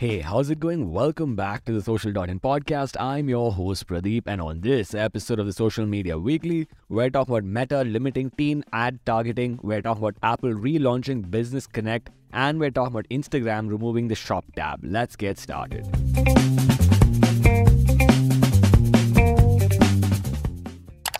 Hey, how's it going? Welcome back to the Social Dot In podcast. I'm your host Pradeep, and on this episode of the Social Media Weekly, we're talking about Meta limiting teen ad targeting, we're talking about Apple relaunching Business Connect, and we're talking about Instagram removing the Shop tab. Let's get started.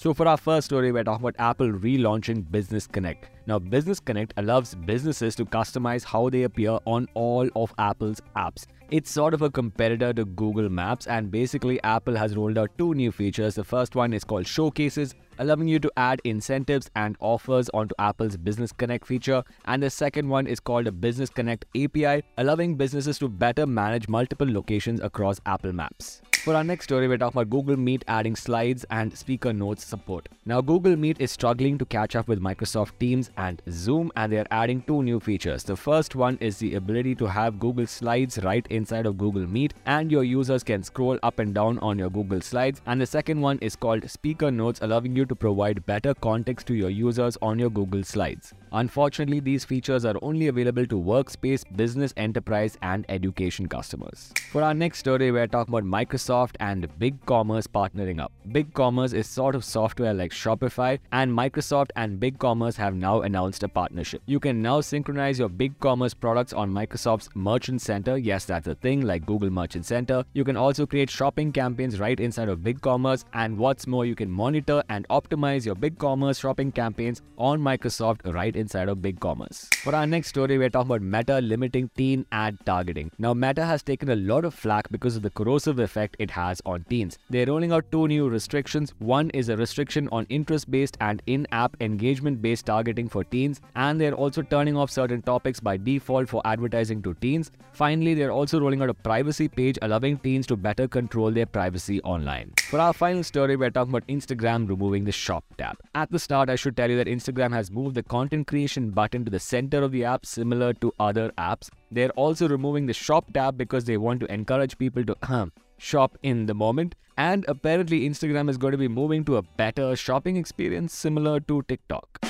So, for our first story, we're talking about Apple relaunching Business Connect. Now, Business Connect allows businesses to customize how they appear on all of Apple's apps. It's sort of a competitor to Google Maps, and basically, Apple has rolled out two new features. The first one is called Showcases, allowing you to add incentives and offers onto Apple's Business Connect feature. And the second one is called a Business Connect API, allowing businesses to better manage multiple locations across Apple Maps. For our next story, we're talking about Google Meet adding slides and speaker notes support. Now, Google Meet is struggling to catch up with Microsoft Teams and Zoom, and they're adding two new features. The first one is the ability to have Google Slides right inside of Google Meet, and your users can scroll up and down on your Google Slides. And the second one is called Speaker Notes, allowing you to provide better context to your users on your Google Slides. Unfortunately, these features are only available to workspace, business, enterprise, and education customers. For our next story, we're talking about Microsoft and BigCommerce partnering up. BigCommerce is sort of software like Shopify, and Microsoft and BigCommerce have now announced a partnership. You can now synchronize your BigCommerce products on Microsoft's Merchant Center. Yes, that's a thing like Google Merchant Center. You can also create shopping campaigns right inside of BigCommerce, and what's more, you can monitor and optimize your BigCommerce shopping campaigns on Microsoft right inside of BigCommerce. For our next story, we're talking about Meta limiting teen ad targeting. Now, Meta has taken a lot of flack because of the corrosive effect it has on teens. They're rolling out two new restrictions. One is a restriction on interest based and in app engagement based targeting for teens, and they're also turning off certain topics by default for advertising to teens. Finally, they're also rolling out a privacy page allowing teens to better control their privacy online. For our final story, we're talking about Instagram removing the shop tab. At the start, I should tell you that Instagram has moved the content creation button to the center of the app, similar to other apps. They're also removing the shop tab because they want to encourage people to shop in the moment. And apparently, Instagram is going to be moving to a better shopping experience similar to TikTok.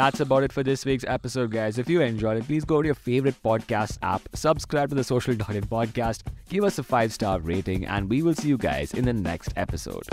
That's about it for this week's episode, guys. If you enjoyed it, please go to your favorite podcast app, subscribe to the Social In podcast, give us a five star rating, and we will see you guys in the next episode.